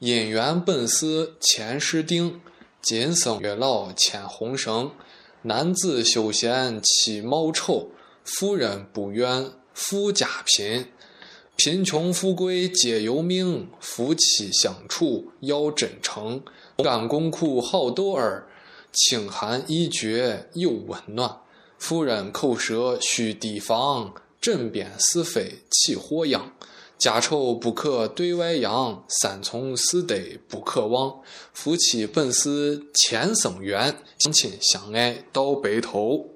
姻缘本是前世定，今生月老牵红绳。男子休闲妻貌丑，妇人不愿富家贫。贫穷富贵皆由命，夫妻相处要真诚。甘共苦好斗儿，清寒一绝有温暖。妇人口舌须提防，枕边是非起祸殃。家丑不可对外扬，三从四德不可忘。夫妻本是前生缘，相亲相爱到白头。